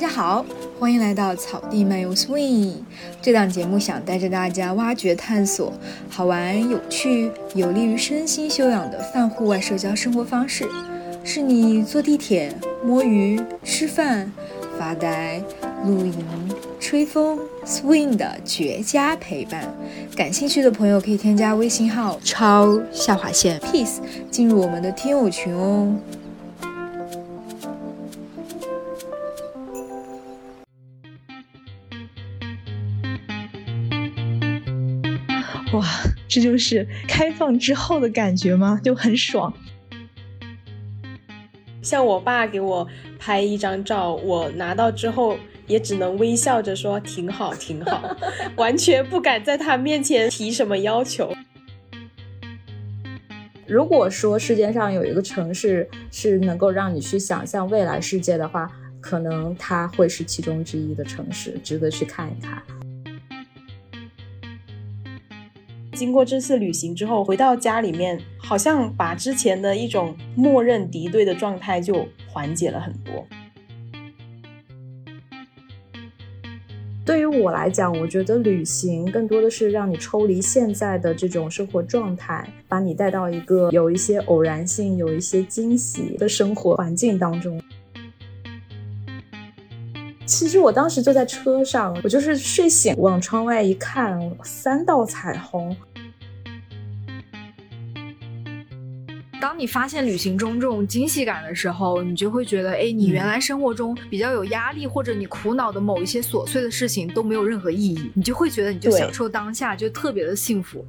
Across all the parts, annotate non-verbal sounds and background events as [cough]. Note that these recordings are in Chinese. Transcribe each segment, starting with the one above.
大家好，欢迎来到草地漫游 Swing。这档节目想带着大家挖掘、探索好玩、有趣、有利于身心修养的泛户外社交生活方式，是你坐地铁、摸鱼、吃饭、发呆、露营、吹风、Swing 的绝佳陪伴。感兴趣的朋友可以添加微信号超下划线 peace 进入我们的听友群哦。这就是开放之后的感觉吗？就很爽。像我爸给我拍一张照，我拿到之后也只能微笑着说挺好，挺好，[laughs] 完全不敢在他面前提什么要求。如果说世界上有一个城市是能够让你去想象未来世界的话，可能它会是其中之一的城市，值得去看一看。经过这次旅行之后，回到家里面，好像把之前的一种默认敌对的状态就缓解了很多。对于我来讲，我觉得旅行更多的是让你抽离现在的这种生活状态，把你带到一个有一些偶然性、有一些惊喜的生活环境当中。其实我当时就在车上，我就是睡醒往窗外一看，三道彩虹。你发现旅行中这种惊喜感的时候，你就会觉得，哎，你原来生活中比较有压力或者你苦恼的某一些琐碎的事情都没有任何意义，你就会觉得你就享受当下，就特别的幸福。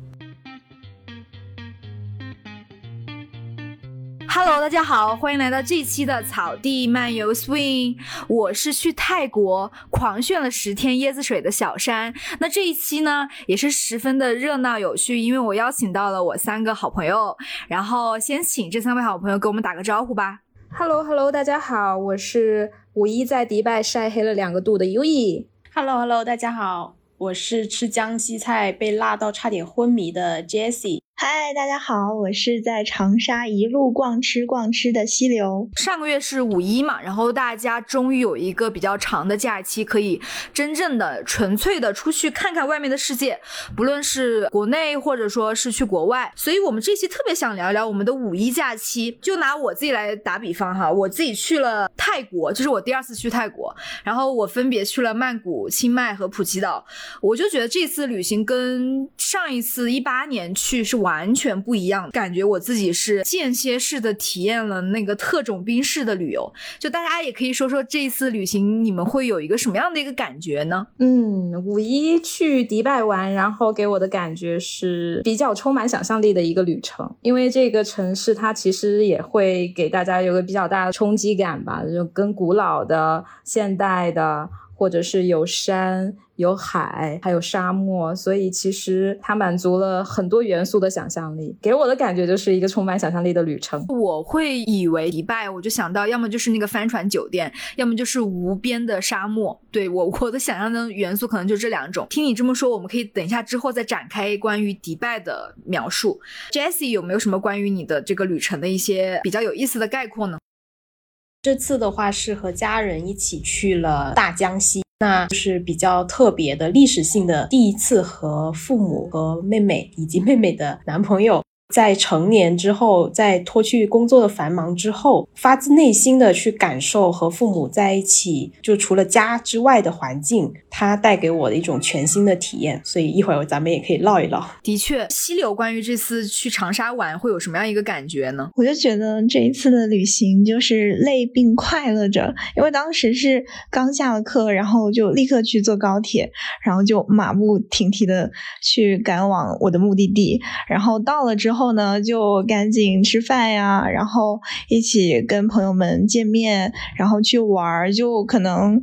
Hello，大家好，欢迎来到这期的草地漫游 Swing。我是去泰国狂炫了十天椰子水的小山。那这一期呢，也是十分的热闹有趣，因为我邀请到了我三个好朋友。然后先请这三位好朋友给我们打个招呼吧。Hello，Hello，大家好，我是五一在迪拜晒黑了两个度的 U E。Hello，Hello，大家好，我是吃江西菜被辣到差点昏迷的 Jessie。嗨，大家好，我是在长沙一路逛吃逛吃的溪流。上个月是五一嘛，然后大家终于有一个比较长的假期，可以真正的、纯粹的出去看看外面的世界，不论是国内或者说是去国外。所以我们这期特别想聊聊我们的五一假期。就拿我自己来打比方哈，我自己去了泰国，这是我第二次去泰国，然后我分别去了曼谷、清迈和普吉岛。我就觉得这次旅行跟上一次一八年去是完。完全不一样，感觉我自己是间歇式的体验了那个特种兵式的旅游。就大家也可以说说这次旅行，你们会有一个什么样的一个感觉呢？嗯，五一去迪拜玩，然后给我的感觉是比较充满想象力的一个旅程，因为这个城市它其实也会给大家有个比较大的冲击感吧，就跟古老的、现代的。或者是有山有海，还有沙漠，所以其实它满足了很多元素的想象力，给我的感觉就是一个充满想象力的旅程。我会以为迪拜，我就想到要么就是那个帆船酒店，要么就是无边的沙漠。对我我的想象的元素可能就这两种。听你这么说，我们可以等一下之后再展开关于迪拜的描述。Jessie 有没有什么关于你的这个旅程的一些比较有意思的概括呢？这次的话是和家人一起去了大江西，那就是比较特别的历史性的第一次和父母和妹妹以及妹妹的男朋友。在成年之后，在脱去工作的繁忙之后，发自内心的去感受和父母在一起，就除了家之外的环境，它带给我的一种全新的体验。所以一会儿咱们也可以唠一唠。的确，溪流关于这次去长沙玩会有什么样一个感觉呢？我就觉得这一次的旅行就是累并快乐着，因为当时是刚下了课，然后就立刻去坐高铁，然后就马不停蹄的去赶往我的目的地，然后到了之后。后呢，就赶紧吃饭呀，然后一起跟朋友们见面，然后去玩儿，就可能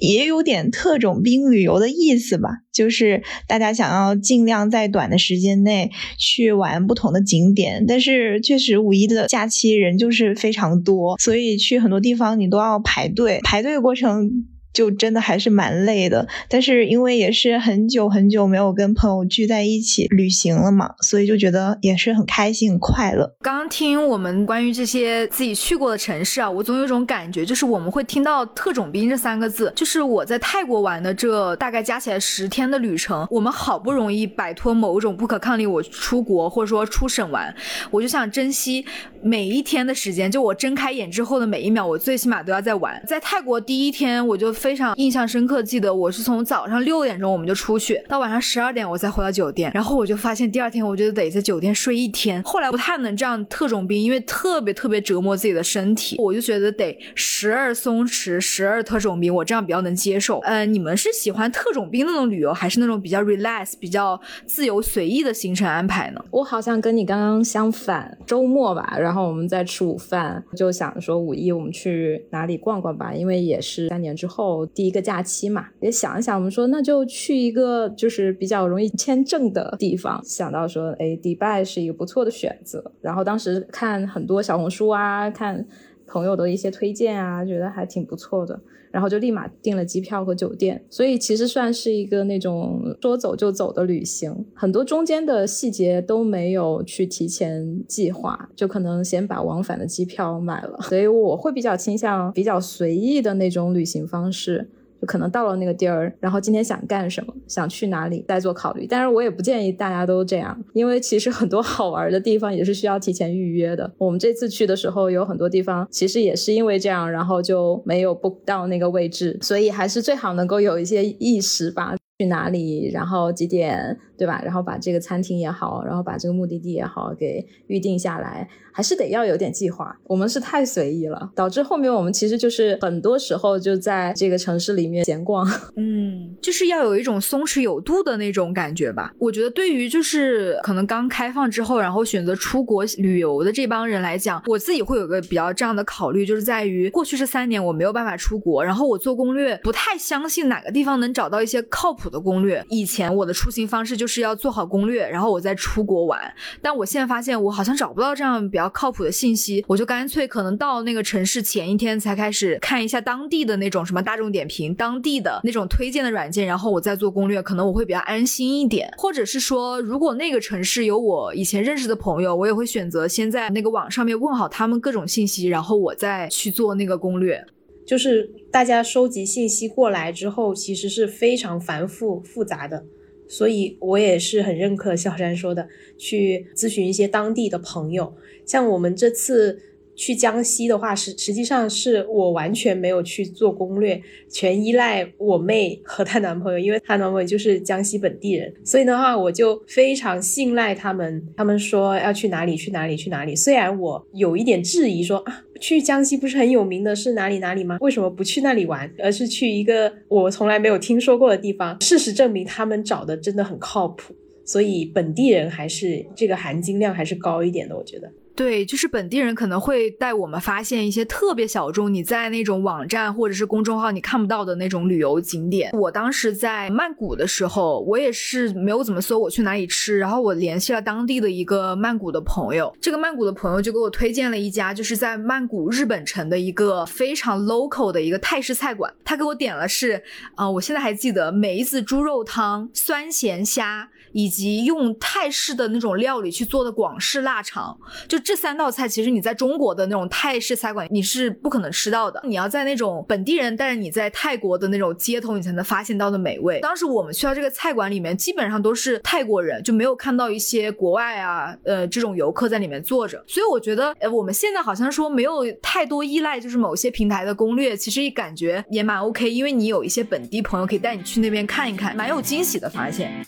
也有点特种兵旅游的意思吧。就是大家想要尽量在短的时间内去玩不同的景点，但是确实五一的假期人就是非常多，所以去很多地方你都要排队，排队过程。就真的还是蛮累的。但是因为也是很久很久没有跟朋友聚在一起旅行了嘛，所以就觉得也是很开心、很快乐。刚刚听我们关于这些自己去过的城市啊，我总有一种感觉，就是我们会听到“特种兵”这三个字。就是我在泰国玩的这大概加起来十天的旅程，我们好不容易摆脱某一种不可抗力，我出国或者说出省玩，我就想珍惜每一天的时间。就我睁开眼之后的每一秒，我最起码都要在玩。在泰国第一天，我就非常印象深刻，记得我是从早上六点钟我们就出去，到晚上十二点我才回到酒店，然后我就发现第二天我就得在酒店睡一天。后来不太能这样特种兵，因为特别特别折磨自己的身体，我就觉得得时而松弛，时而特种兵，我这样比较能接受。呃，你们是喜欢特种兵那种旅游，还是那种比较 relax、比较自由随意的行程安排呢？我好像跟你刚刚相反，周末吧，然后我们在吃午饭，就想说五一我们去哪里逛逛吧，因为也是三年之后第一个假期嘛，也想一想，我们说那就去一个就是比较容易签证的地方，想到说，哎，迪拜是一个不错的选择。然后当时看很多小红书啊，看朋友的一些推荐啊，觉得还挺不错的。然后就立马订了机票和酒店，所以其实算是一个那种说走就走的旅行，很多中间的细节都没有去提前计划，就可能先把往返的机票买了，所以我会比较倾向比较随意的那种旅行方式。就可能到了那个地儿，然后今天想干什么，想去哪里，再做考虑。但是我也不建议大家都这样，因为其实很多好玩的地方也是需要提前预约的。我们这次去的时候，有很多地方其实也是因为这样，然后就没有 book 到那个位置，所以还是最好能够有一些意识吧。去哪里，然后几点，对吧？然后把这个餐厅也好，然后把这个目的地也好给预定下来，还是得要有点计划。我们是太随意了，导致后面我们其实就是很多时候就在这个城市里面闲逛。[laughs] 嗯，就是要有一种松弛有度的那种感觉吧。我觉得对于就是可能刚开放之后，然后选择出国旅游的这帮人来讲，我自己会有个比较这样的考虑，就是在于过去这三年我没有办法出国，然后我做攻略不太相信哪个地方能找到一些靠谱。的攻略，以前我的出行方式就是是要做好攻略，然后我再出国玩。但我现在发现，我好像找不到这样比较靠谱的信息，我就干脆可能到那个城市前一天才开始看一下当地的那种什么大众点评、当地的那种推荐的软件，然后我再做攻略，可能我会比较安心一点。或者是说，如果那个城市有我以前认识的朋友，我也会选择先在那个网上面问好他们各种信息，然后我再去做那个攻略。就是大家收集信息过来之后，其实是非常繁复复杂的，所以我也是很认可小山说的，去咨询一些当地的朋友。像我们这次去江西的话，实实际上是我完全没有去做攻略，全依赖我妹和她男朋友，因为她男朋友就是江西本地人，所以的话我就非常信赖他们。他们说要去哪里去哪里去哪里，虽然我有一点质疑，说啊。去江西不是很有名的是哪里哪里吗？为什么不去那里玩，而是去一个我从来没有听说过的地方？事实证明，他们找的真的很靠谱，所以本地人还是这个含金量还是高一点的，我觉得。对，就是本地人可能会带我们发现一些特别小众，你在那种网站或者是公众号你看不到的那种旅游景点。我当时在曼谷的时候，我也是没有怎么搜我去哪里吃，然后我联系了当地的一个曼谷的朋友，这个曼谷的朋友就给我推荐了一家就是在曼谷日本城的一个非常 local 的一个泰式菜馆，他给我点了是，啊，我现在还记得梅子猪肉汤、酸咸虾。以及用泰式的那种料理去做的广式腊肠，就这三道菜，其实你在中国的那种泰式菜馆你是不可能吃到的。你要在那种本地人带着你在泰国的那种街头，你才能发现到的美味。当时我们去到这个菜馆里面，基本上都是泰国人，就没有看到一些国外啊，呃，这种游客在里面坐着。所以我觉得，呃，我们现在好像说没有太多依赖，就是某些平台的攻略，其实也感觉也蛮 OK，因为你有一些本地朋友可以带你去那边看一看，蛮有惊喜的发现。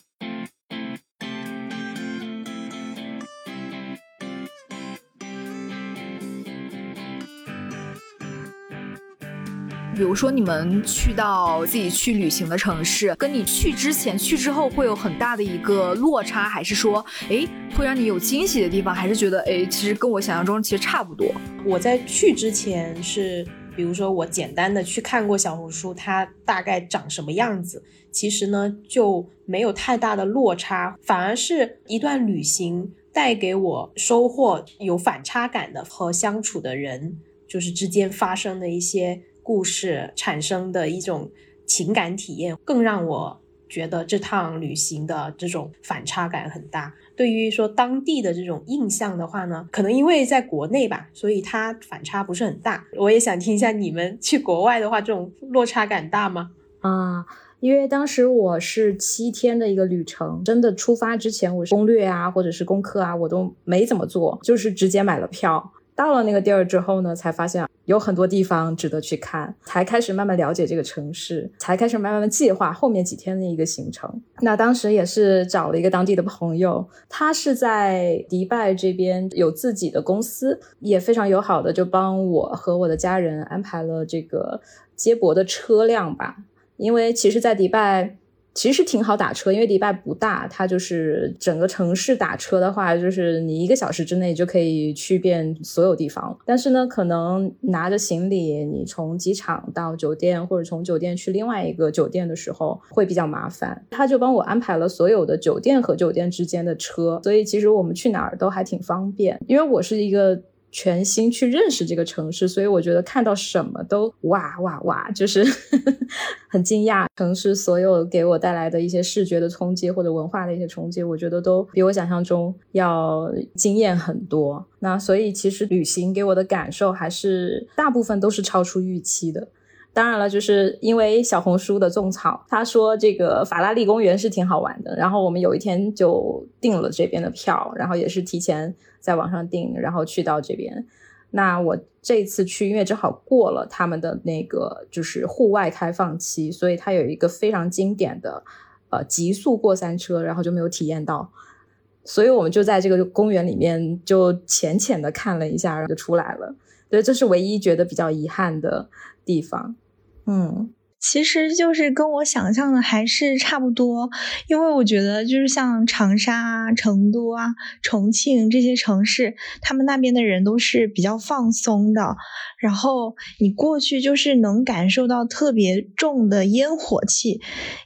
比如说，你们去到自己去旅行的城市，跟你去之前、去之后会有很大的一个落差，还是说，哎，会让你有惊喜的地方，还是觉得，哎，其实跟我想象中其实差不多。我在去之前是，比如说我简单的去看过小红书，它大概长什么样子，其实呢就没有太大的落差，反而是一段旅行带给我收获有反差感的和相处的人，就是之间发生的一些。故事产生的一种情感体验，更让我觉得这趟旅行的这种反差感很大。对于说当地的这种印象的话呢，可能因为在国内吧，所以它反差不是很大。我也想听一下你们去国外的话，这种落差感大吗？啊。因为当时我是七天的一个旅程，真的出发之前，我攻略啊或者是功课啊，我都没怎么做，就是直接买了票。到了那个地儿之后呢，才发现有很多地方值得去看，才开始慢慢了解这个城市，才开始慢慢的计划后面几天的一个行程。那当时也是找了一个当地的朋友，他是在迪拜这边有自己的公司，也非常友好的就帮我和我的家人安排了这个接驳的车辆吧。因为其实，在迪拜其实挺好打车，因为迪拜不大，它就是整个城市打车的话，就是你一个小时之内就可以去遍所有地方。但是呢，可能拿着行李，你从机场到酒店，或者从酒店去另外一个酒店的时候，会比较麻烦。他就帮我安排了所有的酒店和酒店之间的车，所以其实我们去哪儿都还挺方便。因为我是一个。全新去认识这个城市，所以我觉得看到什么都哇哇哇，就是 [laughs] 很惊讶。城市所有给我带来的一些视觉的冲击或者文化的一些冲击，我觉得都比我想象中要惊艳很多。那所以其实旅行给我的感受还是大部分都是超出预期的。当然了，就是因为小红书的种草，他说这个法拉利公园是挺好玩的，然后我们有一天就订了这边的票，然后也是提前。在网上订，然后去到这边。那我这次去，因为正好过了他们的那个就是户外开放期，所以它有一个非常经典的呃极速过山车，然后就没有体验到。所以我们就在这个公园里面就浅浅的看了一下，然后就出来了。对，这是唯一觉得比较遗憾的地方。嗯。其实就是跟我想象的还是差不多，因为我觉得就是像长沙啊、成都啊、重庆这些城市，他们那边的人都是比较放松的。然后你过去就是能感受到特别重的烟火气，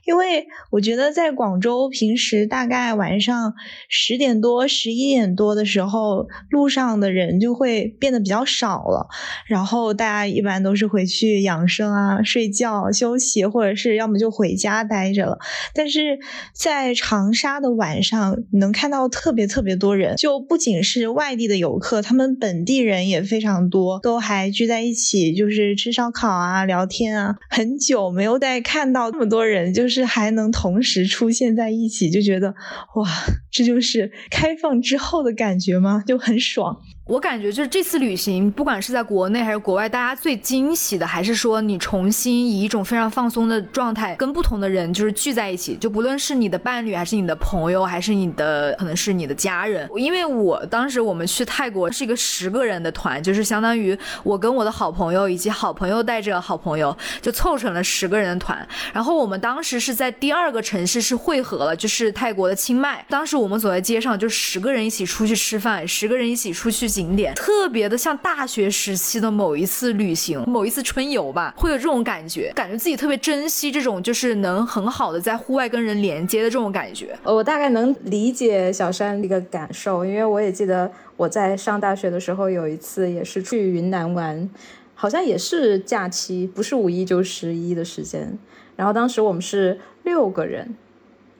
因为我觉得在广州平时大概晚上十点多、十一点多的时候，路上的人就会变得比较少了，然后大家一般都是回去养生啊、睡觉休。休息，或者是要么就回家待着了。但是在长沙的晚上，能看到特别特别多人，就不仅是外地的游客，他们本地人也非常多，都还聚在一起，就是吃烧烤啊、聊天啊。很久没有再看到那么多人，就是还能同时出现在一起，就觉得哇，这就是开放之后的感觉吗？就很爽。我感觉就是这次旅行，不管是在国内还是国外，大家最惊喜的还是说你重新以一种非常放松的状态，跟不同的人就是聚在一起，就不论是你的伴侣，还是你的朋友，还是你的可能是你的家人。因为我当时我们去泰国是一个十个人的团，就是相当于我跟我的好朋友以及好朋友带着好朋友，就凑成了十个人的团。然后我们当时是在第二个城市是汇合了，就是泰国的清迈。当时我们走在街上，就十个人一起出去吃饭，十个人一起出去。景点特别的像大学时期的某一次旅行，某一次春游吧，会有这种感觉，感觉自己特别珍惜这种就是能很好的在户外跟人连接的这种感觉。我大概能理解小山这个感受，因为我也记得我在上大学的时候有一次也是去云南玩，好像也是假期，不是五一就十一的时间。然后当时我们是六个人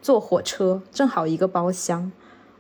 坐火车，正好一个包厢，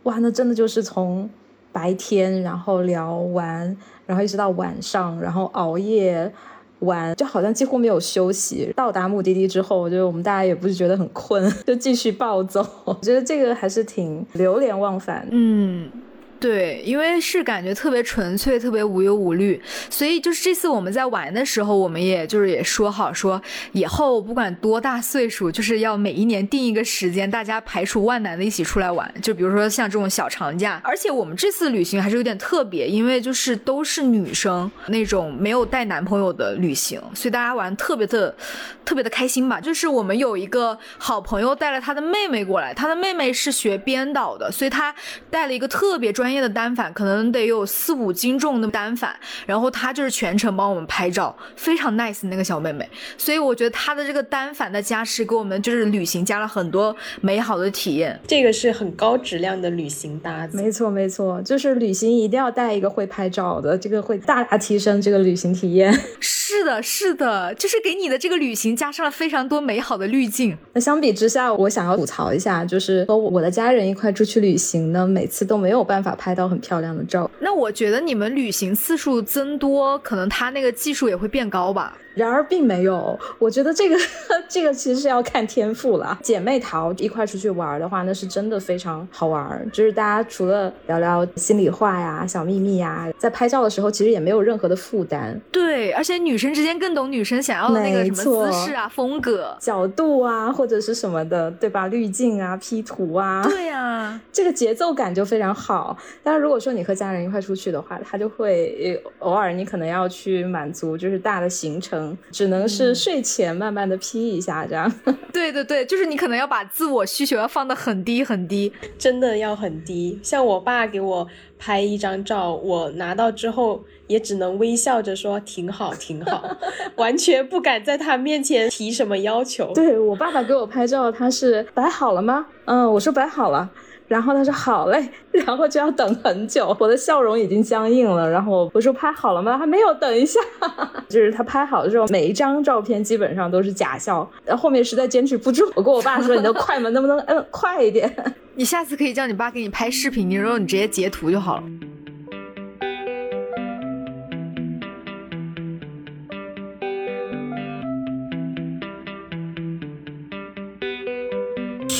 哇，那真的就是从。白天，然后聊完，然后一直到晚上，然后熬夜玩，就好像几乎没有休息。到达目的地之后，我觉得我们大家也不是觉得很困，[laughs] 就继续暴走。我觉得这个还是挺流连忘返。嗯。对，因为是感觉特别纯粹，特别无忧无虑，所以就是这次我们在玩的时候，我们也就是也说好说，以后不管多大岁数，就是要每一年定一个时间，大家排除万难的一起出来玩。就比如说像这种小长假，而且我们这次旅行还是有点特别，因为就是都是女生那种没有带男朋友的旅行，所以大家玩特别的特别的开心吧。就是我们有一个好朋友带了他的妹妹过来，他的妹妹是学编导的，所以他带了一个特别专业。业的单反，可能得有四五斤重的单反，然后她就是全程帮我们拍照，非常 nice 那个小妹妹。所以我觉得她的这个单反的加持，给我们就是旅行加了很多美好的体验。这个是很高质量的旅行搭子。没错没错，就是旅行一定要带一个会拍照的，这个会大大提升这个旅行体验。是 [laughs] 的，是的，就是给你的这个旅行加上了非常多美好的滤镜。那相比之下，我想要吐槽一下，就是和我的家人一块出去旅行呢，每次都没有办法拍到很漂亮的照。那我觉得你们旅行次数增多，可能他那个技术也会变高吧。然而并没有，我觉得这个这个其实是要看天赋了。姐妹淘一块出去玩的话，那是真的非常好玩。就是大家除了聊聊心里话呀、小秘密呀，在拍照的时候其实也没有任何的负担。对，而且女生之间更懂女生想要的那个什么姿势啊、风格、角度啊，或者是什么的，对吧？滤镜啊、P 图啊，对呀，[laughs] 这个节奏感就非常好。但是如果说你和家人一块出去的话，他就会偶尔你可能要去满足就是大的行程。只能是睡前慢慢的 P 一下，这样。[laughs] 对对对，就是你可能要把自我需求要放的很低很低，真的要很低。像我爸给我拍一张照，我拿到之后也只能微笑着说挺好挺好，[laughs] 完全不敢在他面前提什么要求。对我爸爸给我拍照，他是摆好了吗？嗯，我说摆好了。然后他说好嘞，[laughs] 然后就要等很久，我的笑容已经僵硬了。然后我说拍好了吗？还没有，等一下。[laughs] 就是他拍好的时候，每一张照片基本上都是假笑。然后后面实在坚持不住，我跟我爸说：“你的快门能不能摁快一点？” [laughs] 你下次可以叫你爸给你拍视频，你说你直接截图就好了。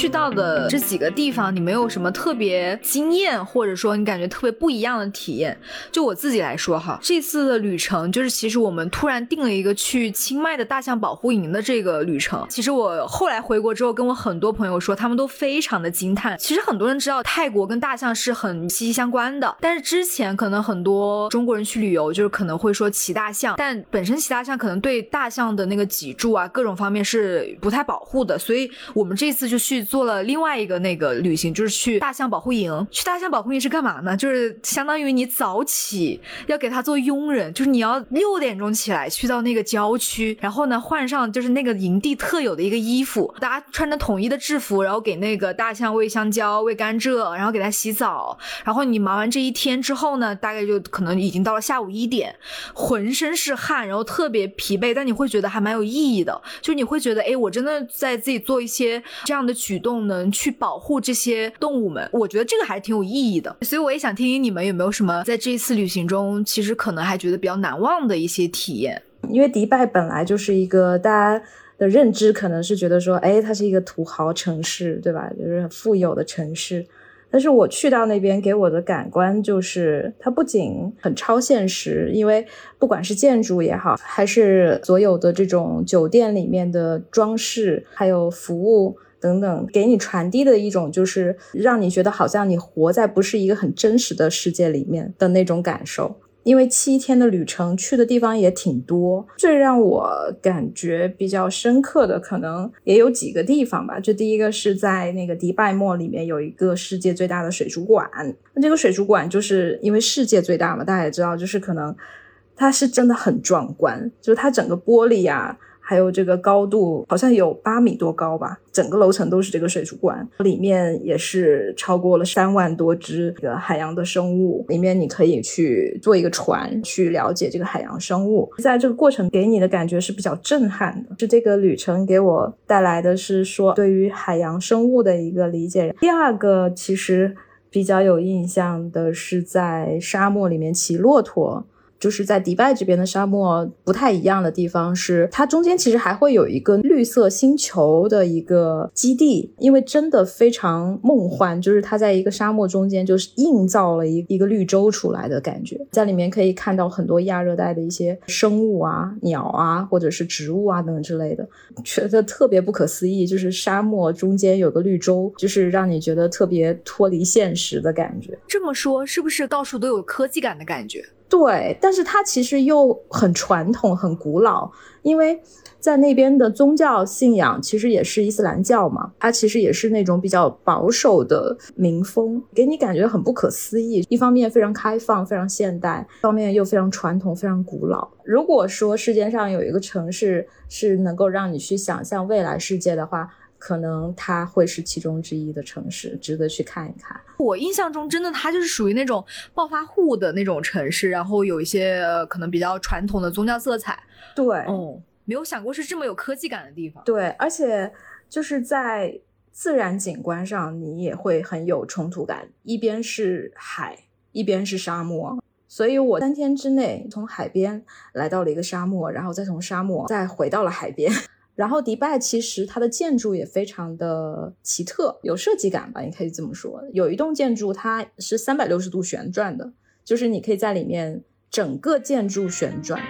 去到的这几个地方，你没有什么特别惊艳，或者说你感觉特别不一样的体验？就我自己来说哈，这次的旅程就是其实我们突然定了一个去清迈的大象保护营的这个旅程。其实我后来回国之后，跟我很多朋友说，他们都非常的惊叹。其实很多人知道泰国跟大象是很息息相关的，但是之前可能很多中国人去旅游，就是可能会说骑大象，但本身骑大象可能对大象的那个脊柱啊各种方面是不太保护的，所以我们这次就去做。做了另外一个那个旅行，就是去大象保护营。去大象保护营是干嘛呢？就是相当于你早起要给他做佣人，就是你要六点钟起来去到那个郊区，然后呢换上就是那个营地特有的一个衣服，大家穿着统一的制服，然后给那个大象喂香蕉、喂甘蔗，然后给它洗澡。然后你忙完这一天之后呢，大概就可能已经到了下午一点，浑身是汗，然后特别疲惫，但你会觉得还蛮有意义的，就你会觉得哎，我真的在自己做一些这样的举。动动能去保护这些动物们，我觉得这个还是挺有意义的。所以我也想听听你们有没有什么在这一次旅行中，其实可能还觉得比较难忘的一些体验。因为迪拜本来就是一个大家的认知，可能是觉得说，哎，它是一个土豪城市，对吧？就是很富有的城市。但是我去到那边，给我的感官就是，它不仅很超现实，因为不管是建筑也好，还是所有的这种酒店里面的装饰，还有服务。等等，给你传递的一种就是让你觉得好像你活在不是一个很真实的世界里面的那种感受。因为七天的旅程去的地方也挺多，最让我感觉比较深刻的可能也有几个地方吧。就第一个是在那个迪拜莫里面有一个世界最大的水族馆，那这个水族馆就是因为世界最大嘛，大家也知道，就是可能它是真的很壮观，就是它整个玻璃啊。还有这个高度好像有八米多高吧，整个楼层都是这个水族馆，里面也是超过了三万多只这个海洋的生物，里面你可以去坐一个船去了解这个海洋生物，在这个过程给你的感觉是比较震撼的，是这个旅程给我带来的是说对于海洋生物的一个理解。第二个其实比较有印象的是在沙漠里面骑骆驼。就是在迪拜这边的沙漠不太一样的地方是，它中间其实还会有一个绿色星球的一个基地，因为真的非常梦幻，就是它在一个沙漠中间，就是映造了一一个绿洲出来的感觉，在里面可以看到很多亚热带的一些生物啊、鸟啊，或者是植物啊等等之类的，觉得特别不可思议。就是沙漠中间有个绿洲，就是让你觉得特别脱离现实的感觉。这么说是不是到处都有科技感的感觉？对，但是它其实又很传统、很古老，因为在那边的宗教信仰其实也是伊斯兰教嘛，它其实也是那种比较保守的民风，给你感觉很不可思议。一方面非常开放、非常现代，一方面又非常传统、非常古老。如果说世界上有一个城市是能够让你去想象未来世界的话，可能它会是其中之一的城市，值得去看一看。我印象中，真的它就是属于那种暴发户的那种城市，然后有一些可能比较传统的宗教色彩。对，哦，没有想过是这么有科技感的地方。对，而且就是在自然景观上，你也会很有冲突感，一边是海，一边是沙漠。所以我三天之内从海边来到了一个沙漠，然后再从沙漠再回到了海边。然后迪拜其实它的建筑也非常的奇特，有设计感吧，你可以这么说。有一栋建筑它是三百六十度旋转的，就是你可以在里面整个建筑旋转。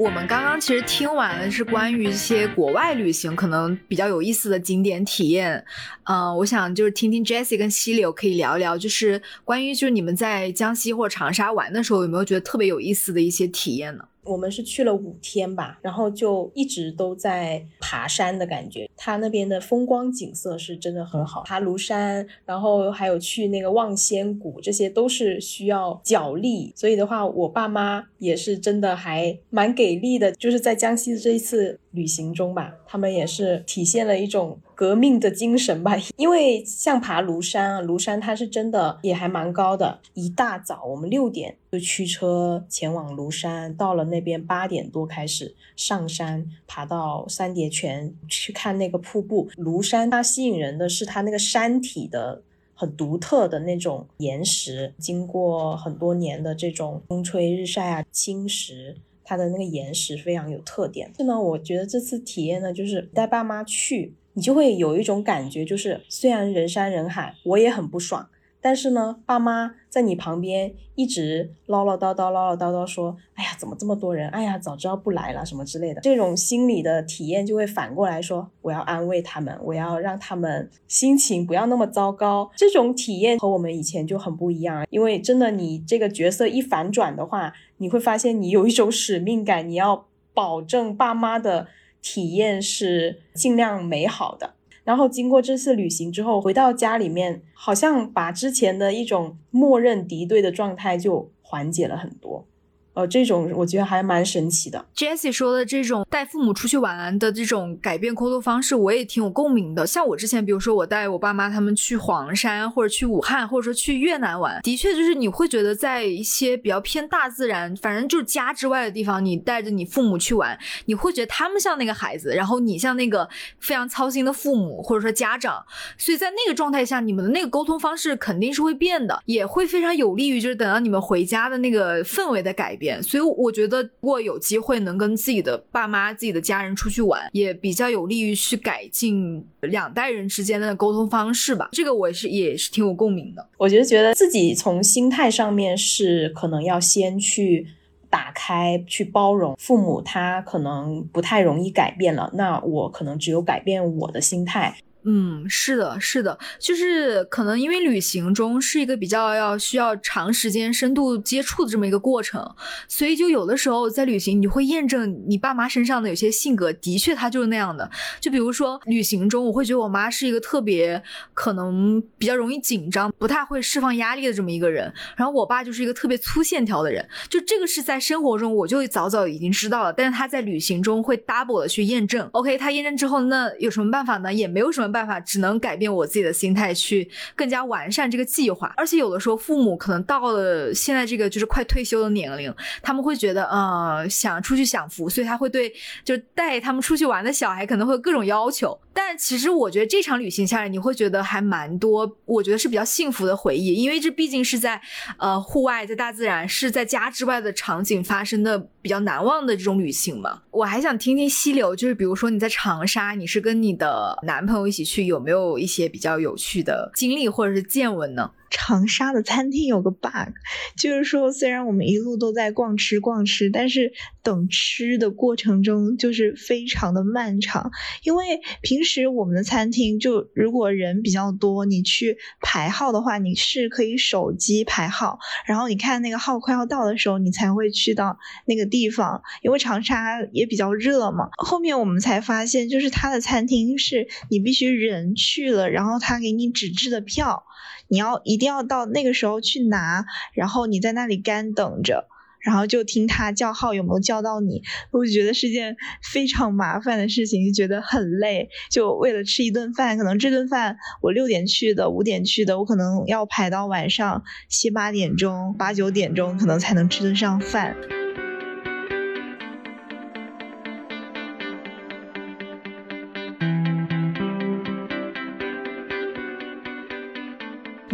我们刚刚其实听完了是关于一些国外旅行可能比较有意思的景点体验，嗯，我想就是听听 Jessie 跟西柳可以聊聊，就是关于就是你们在江西或者长沙玩的时候，有没有觉得特别有意思的一些体验呢？我们是去了五天吧，然后就一直都在爬山的感觉。它那边的风光景色是真的很好，爬庐山，然后还有去那个望仙谷，这些都是需要脚力。所以的话，我爸妈也是真的还蛮给力的，就是在江西的这一次旅行中吧，他们也是体现了一种。革命的精神吧，[laughs] 因为像爬庐山啊，庐山它是真的也还蛮高的。一大早我们六点就驱车前往庐山，到了那边八点多开始上山，爬到三叠泉去看那个瀑布。庐山它吸引人的是它那个山体的很独特的那种岩石，经过很多年的这种风吹日晒啊侵蚀，它的那个岩石非常有特点。是呢，我觉得这次体验呢，就是带爸妈去。你就会有一种感觉，就是虽然人山人海，我也很不爽，但是呢，爸妈在你旁边一直唠唠叨叨、唠唠叨叨说：“哎呀，怎么这么多人？哎呀，早知道不来了，什么之类的。”这种心理的体验就会反过来说：“我要安慰他们，我要让他们心情不要那么糟糕。”这种体验和我们以前就很不一样，因为真的，你这个角色一反转的话，你会发现你有一种使命感，你要保证爸妈的。体验是尽量美好的，然后经过这次旅行之后，回到家里面，好像把之前的一种默认敌对的状态就缓解了很多。呃，这种我觉得还蛮神奇的。Jessie 说的这种带父母出去玩的这种改变沟通方式，我也挺有共鸣的。像我之前，比如说我带我爸妈他们去黄山，或者去武汉，或者说去越南玩，的确就是你会觉得在一些比较偏大自然，反正就是家之外的地方，你带着你父母去玩，你会觉得他们像那个孩子，然后你像那个非常操心的父母或者说家长。所以在那个状态下，你们的那个沟通方式肯定是会变的，也会非常有利于就是等到你们回家的那个氛围的改变。所以我觉得，如果有机会能跟自己的爸妈、自己的家人出去玩，也比较有利于去改进两代人之间的沟通方式吧。这个我是也是挺有共鸣的。我就觉得自己从心态上面是可能要先去打开、去包容父母，他可能不太容易改变了，那我可能只有改变我的心态。嗯，是的，是的，就是可能因为旅行中是一个比较要需要长时间深度接触的这么一个过程，所以就有的时候在旅行，你会验证你爸妈身上的有些性格，的确他就是那样的。就比如说旅行中，我会觉得我妈是一个特别可能比较容易紧张、不太会释放压力的这么一个人，然后我爸就是一个特别粗线条的人。就这个是在生活中我就早早已经知道了，但是他在旅行中会 double 的去验证。OK，他验证之后，那有什么办法呢？也没有什么。办法只能改变我自己的心态，去更加完善这个计划。而且有的时候，父母可能到了现在这个就是快退休的年龄，他们会觉得，呃，想出去享福，所以他会对就带他们出去玩的小孩可能会有各种要求。但其实我觉得这场旅行下来，你会觉得还蛮多，我觉得是比较幸福的回忆，因为这毕竟是在呃户外，在大自然，是在家之外的场景发生的比较难忘的这种旅行嘛。我还想听听溪流，就是比如说你在长沙，你是跟你的男朋友一起。去，有没有一些比较有趣的经历或者是见闻呢？长沙的餐厅有个 bug，就是说虽然我们一路都在逛吃逛吃，但是等吃的过程中就是非常的漫长。因为平时我们的餐厅就如果人比较多，你去排号的话，你是可以手机排号，然后你看那个号快要到的时候，你才会去到那个地方。因为长沙也比较热嘛，后面我们才发现，就是他的餐厅是你必须人去了，然后他给你纸质的票。你要一一定要到那个时候去拿，然后你在那里干等着，然后就听他叫号有没有叫到你。我就觉得是件非常麻烦的事情，就觉得很累。就为了吃一顿饭，可能这顿饭我六点去的，五点去的，我可能要排到晚上七八点钟、八九点钟，可能才能吃得上饭。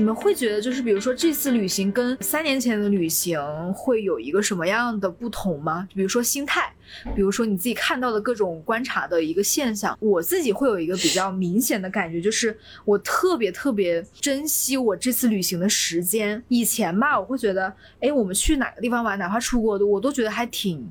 你们会觉得，就是比如说这次旅行跟三年前的旅行会有一个什么样的不同吗？比如说心态，比如说你自己看到的各种观察的一个现象。我自己会有一个比较明显的感觉，就是我特别特别珍惜我这次旅行的时间。以前吧，我会觉得，哎，我们去哪个地方玩，哪怕出国的，我都觉得还挺。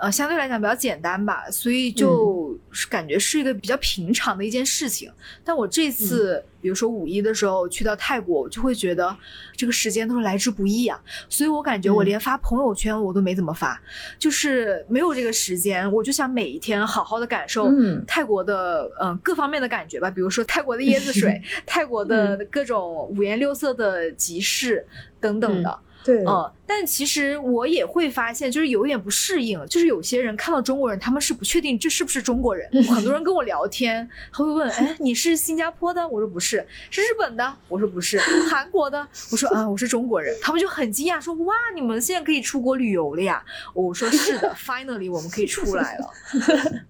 呃，相对来讲比较简单吧，所以就是感觉是一个比较平常的一件事情。但我这次，比如说五一的时候去到泰国，我就会觉得这个时间都是来之不易啊。所以我感觉我连发朋友圈我都没怎么发，就是没有这个时间。我就想每一天好好的感受泰国的嗯各方面的感觉吧，比如说泰国的椰子水，[laughs] 泰国的各种五颜六色的集市等等的。对，嗯，但其实我也会发现，就是有点不适应，就是有些人看到中国人，他们是不确定这是不是中国人。[laughs] 很多人跟我聊天，他会问，哎，你是新加坡的？我说不是，是日本的？我说不是，韩国的？我说啊，我是中国人。他们就很惊讶，说哇，你们现在可以出国旅游了呀？我说是的，[laughs] finally 我们可以出来了。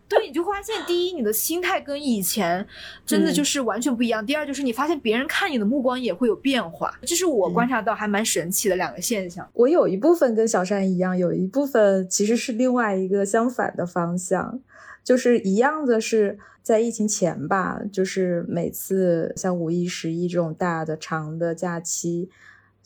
对，你就发现，第一，你的心态跟以前真的就是完全不一样；第二，就是你发现别人看你的目光也会有变化，这是我观察到还蛮神奇的两个现象。我有一部分跟小山一样，有一部分其实是另外一个相反的方向，就是一样的是在疫情前吧，就是每次像五一、十一这种大的长的假期。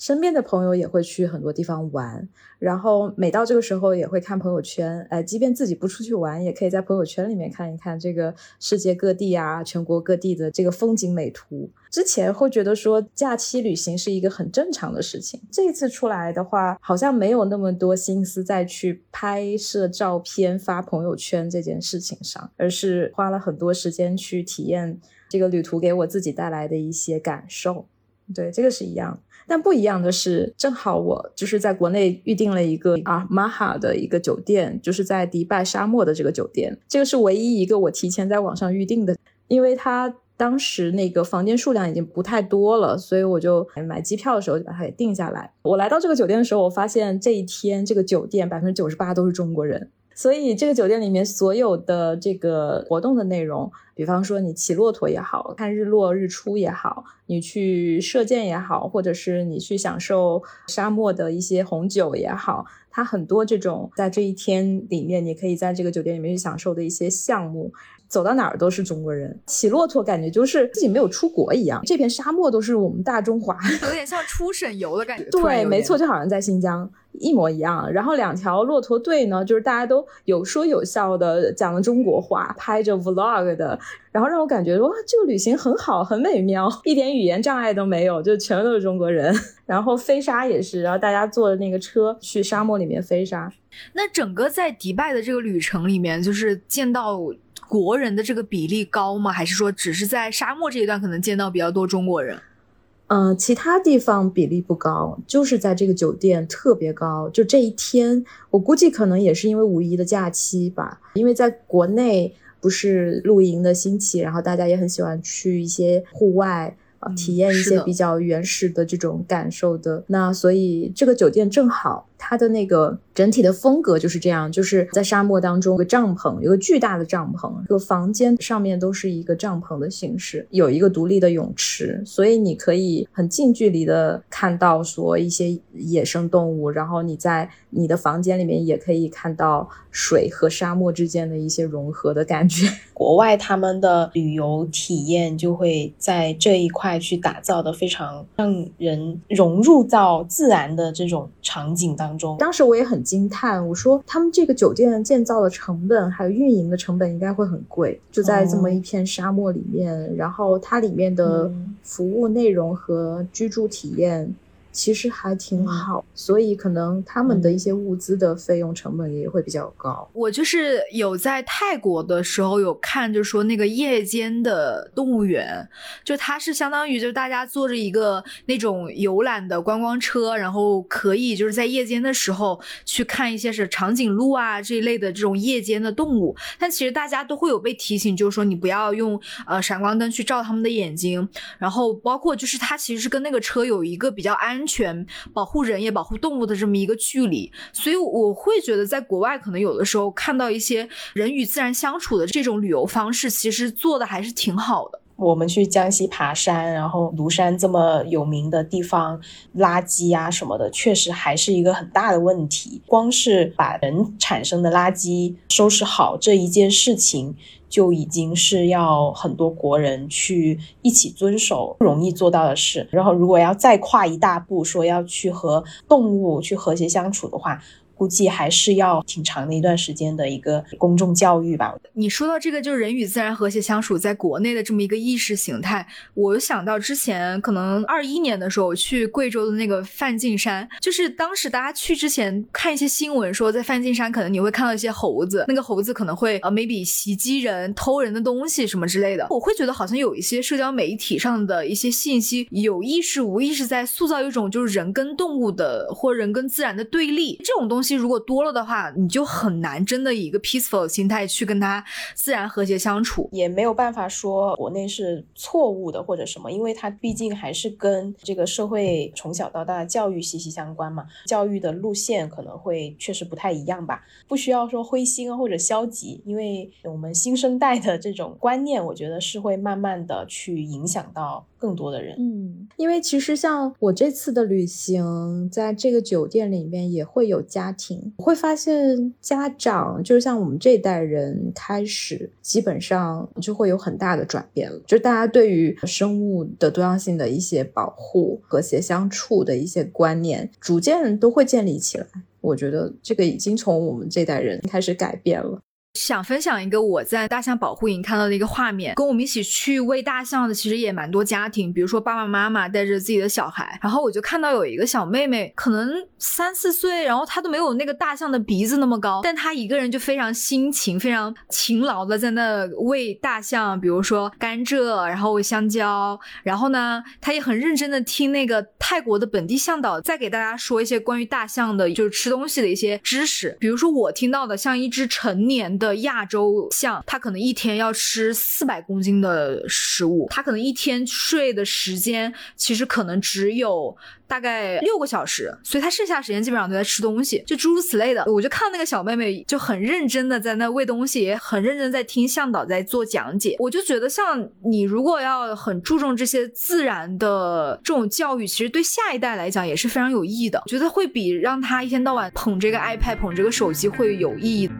身边的朋友也会去很多地方玩，然后每到这个时候也会看朋友圈，哎，即便自己不出去玩，也可以在朋友圈里面看一看这个世界各地啊、全国各地的这个风景美图。之前会觉得说假期旅行是一个很正常的事情，这一次出来的话，好像没有那么多心思再去拍摄照片发朋友圈这件事情上，而是花了很多时间去体验这个旅途给我自己带来的一些感受。对，这个是一样。但不一样的是，正好我就是在国内预定了一个啊马哈的一个酒店，就是在迪拜沙漠的这个酒店，这个是唯一一个我提前在网上预定的，因为它当时那个房间数量已经不太多了，所以我就买机票的时候就把它给定下来。我来到这个酒店的时候，我发现这一天这个酒店百分之九十八都是中国人。所以这个酒店里面所有的这个活动的内容，比方说你骑骆驼也好看日落日出也好，你去射箭也好，或者是你去享受沙漠的一些红酒也好，它很多这种在这一天里面，你可以在这个酒店里面去享受的一些项目。走到哪儿都是中国人，骑骆驼感觉就是自己没有出国一样。这片沙漠都是我们大中华，有点像出省游的感觉。[laughs] 对，没错，就好像在新疆一模一样。然后两条骆驼队呢，就是大家都有说有笑的讲了中国话，拍着 vlog 的，然后让我感觉哇，这个旅行很好，很美妙，一点语言障碍都没有，就全都是中国人。然后飞沙也是，然后大家坐的那个车去沙漠里面飞沙。那整个在迪拜的这个旅程里面，就是见到。国人的这个比例高吗？还是说只是在沙漠这一段可能见到比较多中国人？嗯，其他地方比例不高，就是在这个酒店特别高。就这一天，我估计可能也是因为五一的假期吧。因为在国内不是露营的兴起，然后大家也很喜欢去一些户外啊，体验一些比较原始的这种感受的。那所以这个酒店正好。它的那个整体的风格就是这样，就是在沙漠当中，有个帐篷，有个巨大的帐篷，这个房间上面都是一个帐篷的形式，有一个独立的泳池，所以你可以很近距离的看到说一些野生动物，然后你在你的房间里面也可以看到水和沙漠之间的一些融合的感觉。[laughs] 国外他们的旅游体验就会在这一块去打造的非常让人融入到自然的这种场景当中。当时我也很惊叹，我说他们这个酒店建造的成本还有运营的成本应该会很贵，就在这么一片沙漠里面，然后它里面的服务内容和居住体验。其实还挺好，所以可能他们的一些物资的费用成本也会比较高。我就是有在泰国的时候有看，就是说那个夜间的动物园，就它是相当于就是大家坐着一个那种游览的观光车，然后可以就是在夜间的时候去看一些是长颈鹿啊这一类的这种夜间的动物。但其实大家都会有被提醒，就是说你不要用呃闪光灯去照他们的眼睛，然后包括就是它其实是跟那个车有一个比较安。安全保护人也保护动物的这么一个距离，所以我会觉得，在国外可能有的时候看到一些人与自然相处的这种旅游方式，其实做的还是挺好的。我们去江西爬山，然后庐山这么有名的地方，垃圾啊什么的，确实还是一个很大的问题。光是把人产生的垃圾收拾好这一件事情。就已经是要很多国人去一起遵守不容易做到的事，然后如果要再跨一大步，说要去和动物去和谐相处的话。估计还是要挺长的一段时间的一个公众教育吧。你说到这个，就是人与自然和谐相处，在国内的这么一个意识形态，我想到之前可能二一年的时候我去贵州的那个梵净山，就是当时大家去之前看一些新闻说，在梵净山可能你会看到一些猴子，那个猴子可能会呃 maybe 袭击人、偷人的东西什么之类的。我会觉得好像有一些社交媒体上的一些信息，有意识无意识在塑造一种就是人跟动物的或人跟自然的对立这种东西。如果多了的话，你就很难真的以一个 peaceful 的心态去跟他自然和谐相处，也没有办法说国内是错误的或者什么，因为它毕竟还是跟这个社会从小到大的教育息息相关嘛。教育的路线可能会确实不太一样吧，不需要说灰心或者消极，因为我们新生代的这种观念，我觉得是会慢慢的去影响到。更多的人，嗯，因为其实像我这次的旅行，在这个酒店里面也会有家庭，会发现家长就是像我们这一代人开始，基本上就会有很大的转变了，就是大家对于生物的多样性的一些保护、和谐相处的一些观念，逐渐都会建立起来。我觉得这个已经从我们这代人开始改变了。想分享一个我在大象保护营看到的一个画面，跟我们一起去喂大象的其实也蛮多家庭，比如说爸爸妈妈带着自己的小孩，然后我就看到有一个小妹妹，可能三四岁，然后她都没有那个大象的鼻子那么高，但她一个人就非常辛勤、非常勤劳的在那喂大象，比如说甘蔗，然后喂香蕉，然后呢，她也很认真的听那个泰国的本地向导在给大家说一些关于大象的，就是吃东西的一些知识，比如说我听到的，像一只成年的。的亚洲象，它可能一天要吃四百公斤的食物，它可能一天睡的时间其实可能只有大概六个小时，所以它剩下时间基本上都在吃东西，就诸如此类的。我就看那个小妹妹就很认真的在那喂东西，也很认真在听向导在做讲解。我就觉得，像你如果要很注重这些自然的这种教育，其实对下一代来讲也是非常有意义的。我觉得会比让他一天到晚捧这个 iPad、捧这个手机会有意义。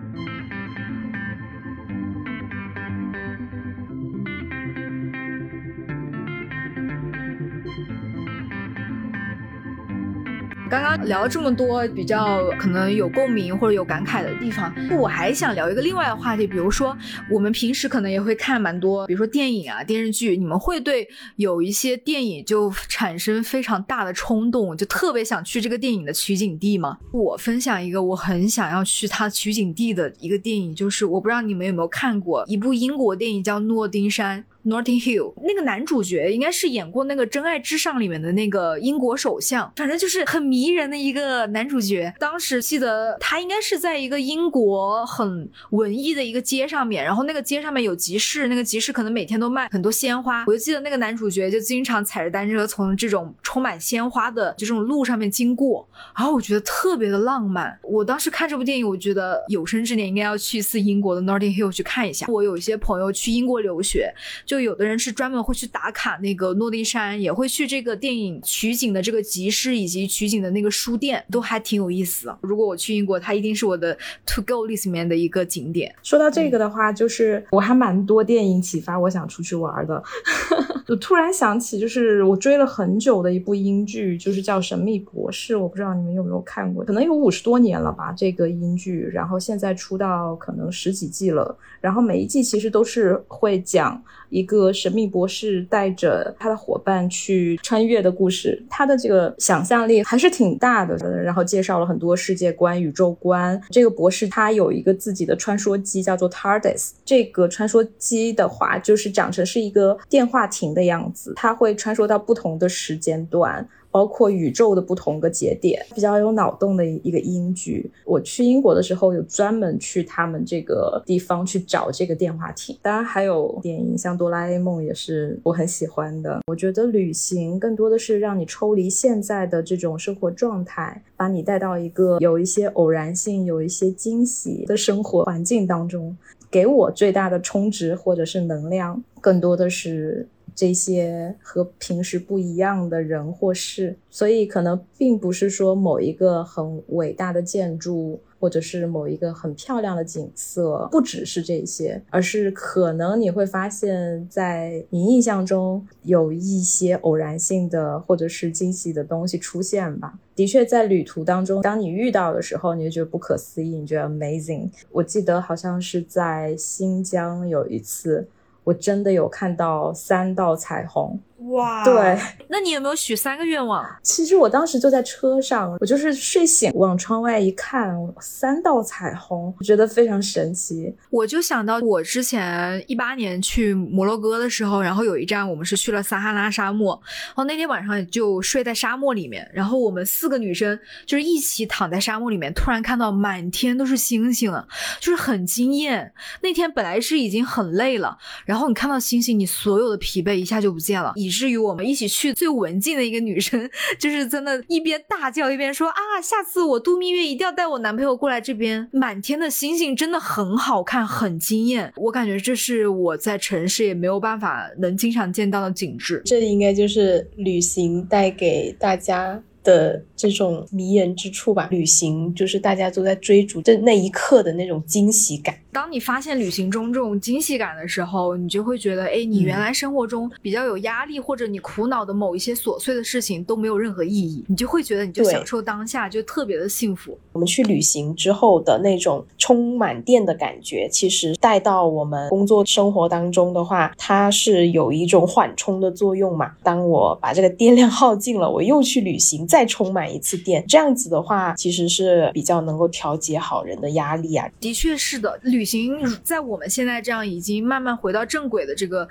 刚刚聊了这么多比较可能有共鸣或者有感慨的地方，我还想聊一个另外的话题，比如说我们平时可能也会看蛮多，比如说电影啊、电视剧，你们会对有一些电影就产生非常大的冲动，就特别想去这个电影的取景地吗？我分享一个我很想要去它取景地的一个电影，就是我不知道你们有没有看过一部英国电影叫《诺丁山》。Notting Hill，那个男主角应该是演过那个《真爱至上》里面的那个英国首相，反正就是很迷人的一个男主角。当时记得他应该是在一个英国很文艺的一个街上面，然后那个街上面有集市，那个集市可能每天都卖很多鲜花。我就记得那个男主角就经常踩着单车从这种充满鲜花的就这种路上面经过，然后我觉得特别的浪漫。我当时看这部电影，我觉得有生之年应该要去一次英国的 Notting Hill 去看一下。我有一些朋友去英国留学，就有的人是专门会去打卡那个诺丁山，也会去这个电影取景的这个集市以及取景的那个书店，都还挺有意思的。如果我去英国，它一定是我的 to go list 里面的一个景点。说到这个的话，就是我还蛮多电影启发我想出去玩的。[laughs] 我突然想起，就是我追了很久的一部英剧，就是叫《神秘博士》，我不知道你们有没有看过，可能有五十多年了吧，这个英剧，然后现在出到可能十几季了，然后每一季其实都是会讲一个神秘博士带着他的伙伴去穿越的故事，他的这个想象力还是挺大的，然后介绍了很多世界观、宇宙观。这个博士他有一个自己的穿梭机，叫做 TARDIS，这个穿梭机的话就是长成是一个电话亭。的样子，它会穿梭到不同的时间段，包括宇宙的不同个节点，比较有脑洞的一个英剧。我去英国的时候，有专门去他们这个地方去找这个电话亭。当然还有电影，像哆啦 A 梦也是我很喜欢的。我觉得旅行更多的是让你抽离现在的这种生活状态，把你带到一个有一些偶然性、有一些惊喜的生活环境当中。给我最大的充值或者是能量，更多的是。这些和平时不一样的人或事，所以可能并不是说某一个很伟大的建筑，或者是某一个很漂亮的景色，不只是这些，而是可能你会发现，在你印象中有一些偶然性的或者是惊喜的东西出现吧。的确，在旅途当中，当你遇到的时候，你就觉得不可思议，你觉得 amazing。我记得好像是在新疆有一次。我真的有看到三道彩虹。哇，对，那你有没有许三个愿望？其实我当时就在车上，我就是睡醒往窗外一看，三道彩虹，我觉得非常神奇。我就想到我之前一八年去摩洛哥的时候，然后有一站我们是去了撒哈拉沙漠，然后那天晚上就睡在沙漠里面，然后我们四个女生就是一起躺在沙漠里面，突然看到满天都是星星了，就是很惊艳。那天本来是已经很累了，然后你看到星星，你所有的疲惫一下就不见了，以至于我们一起去最文静的一个女生，就是真的，一边大叫一边说啊，下次我度蜜月一定要带我男朋友过来这边。满天的星星真的很好看，很惊艳。我感觉这是我在城市也没有办法能经常见到的景致。这应该就是旅行带给大家。的这种迷人之处吧，旅行就是大家都在追逐的那一刻的那种惊喜感。当你发现旅行中这种惊喜感的时候，你就会觉得，哎，你原来生活中比较有压力或者你苦恼的某一些琐碎的事情都没有任何意义，你就会觉得你就享受当下，就特别的幸福。我们去旅行之后的那种充满电的感觉，其实带到我们工作生活当中的话，它是有一种缓冲的作用嘛。当我把这个电量耗尽了，我又去旅行。再充满一次电，这样子的话，其实是比较能够调节好人的压力啊。的确是的，旅行在我们现在这样已经慢慢回到正轨的这个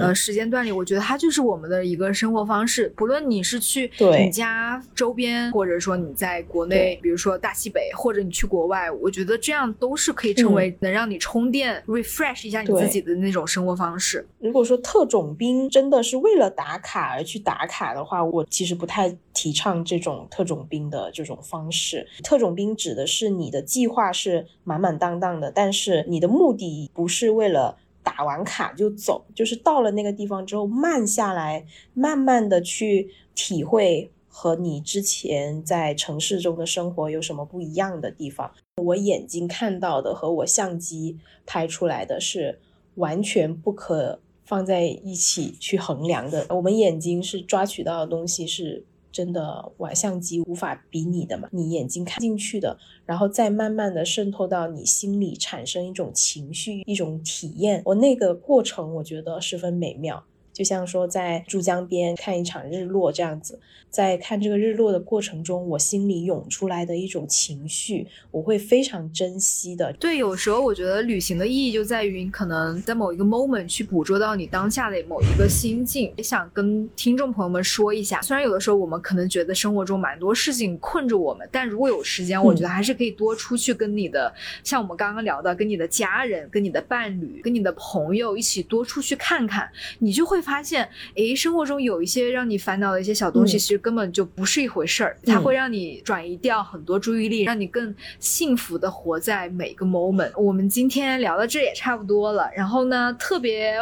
呃时间段里，我觉得它就是我们的一个生活方式。不论你是去你家周边，或者说你在国内，比如说大西北，或者你去国外，我觉得这样都是可以成为能让你充电、refresh 一下你自己的那种生活方式。如果说特种兵真的是为了打卡而去打卡的话，我其实不太提倡。这种特种兵的这种方式，特种兵指的是你的计划是满满当当的，但是你的目的不是为了打完卡就走，就是到了那个地方之后慢下来，慢慢的去体会和你之前在城市中的生活有什么不一样的地方。我眼睛看到的和我相机拍出来的是完全不可放在一起去衡量的。我们眼睛是抓取到的东西是。真的，玩相机无法比拟的嘛？你眼睛看进去的，然后再慢慢的渗透到你心里，产生一种情绪，一种体验。我那个过程，我觉得十分美妙。就像说在珠江边看一场日落这样子。在看这个日落的过程中，我心里涌出来的一种情绪，我会非常珍惜的。对，有时候我觉得旅行的意义就在于，你可能在某一个 moment 去捕捉到你当下的某一个心境。也想跟听众朋友们说一下，虽然有的时候我们可能觉得生活中蛮多事情困着我们，但如果有时间，我觉得还是可以多出去跟你的，像我们刚刚聊的，跟你的家人、跟你的伴侣、跟你的朋友一起多出去看看，你就会发现，诶，生活中有一些让你烦恼的一些小东西，其实。根本就不是一回事儿，它会让你转移掉很多注意力，让你更幸福的活在每个 moment。我们今天聊到这也差不多了，然后呢，特别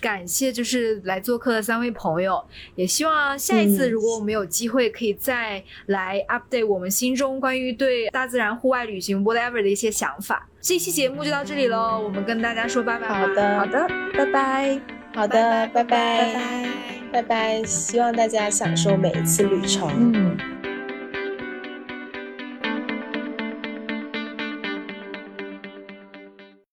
感谢就是来做客的三位朋友，也希望下一次如果我们有机会，可以再来 update 我们心中关于对大自然、户外旅行 whatever 的一些想法。这期节目就到这里喽，我们跟大家说拜拜。好的，好的，拜拜。好的，拜拜，拜拜，拜拜，希望大家享受每一次旅程。嗯。